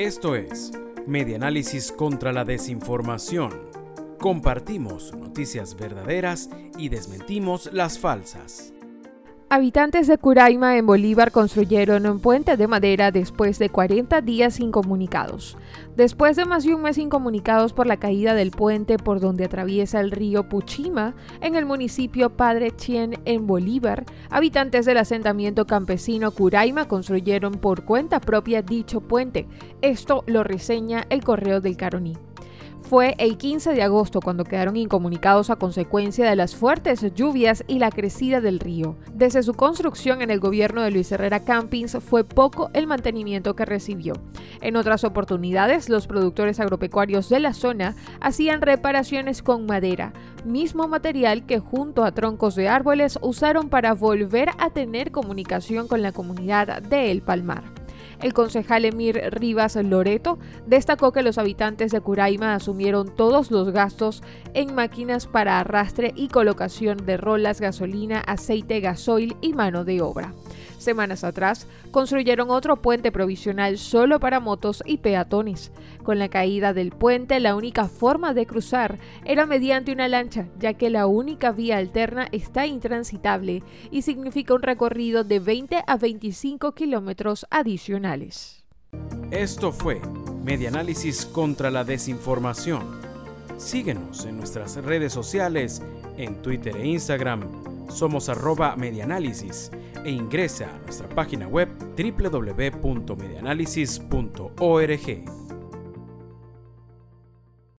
Esto es Medianálisis contra la Desinformación. Compartimos noticias verdaderas y desmentimos las falsas. Habitantes de Curaima en Bolívar construyeron un puente de madera después de 40 días incomunicados. Después de más de un mes incomunicados por la caída del puente por donde atraviesa el río Puchima, en el municipio Padre Chien en Bolívar, habitantes del asentamiento campesino Curaima construyeron por cuenta propia dicho puente. Esto lo reseña el correo del Caroní. Fue el 15 de agosto cuando quedaron incomunicados a consecuencia de las fuertes lluvias y la crecida del río. Desde su construcción en el gobierno de Luis Herrera Campins fue poco el mantenimiento que recibió. En otras oportunidades, los productores agropecuarios de la zona hacían reparaciones con madera, mismo material que junto a troncos de árboles usaron para volver a tener comunicación con la comunidad de El Palmar. El concejal Emir Rivas Loreto destacó que los habitantes de Curaima asumieron todos los gastos en máquinas para arrastre y colocación de rolas, gasolina, aceite, gasoil y mano de obra. Semanas atrás, construyeron otro puente provisional solo para motos y peatones. Con la caída del puente, la única forma de cruzar era mediante una lancha, ya que la única vía alterna está intransitable y significa un recorrido de 20 a 25 kilómetros adicionales. Esto fue Medianálisis contra la Desinformación. Síguenos en nuestras redes sociales, en Twitter e Instagram. Somos arroba medianálisis e ingresa a nuestra página web www.medianálisis.org.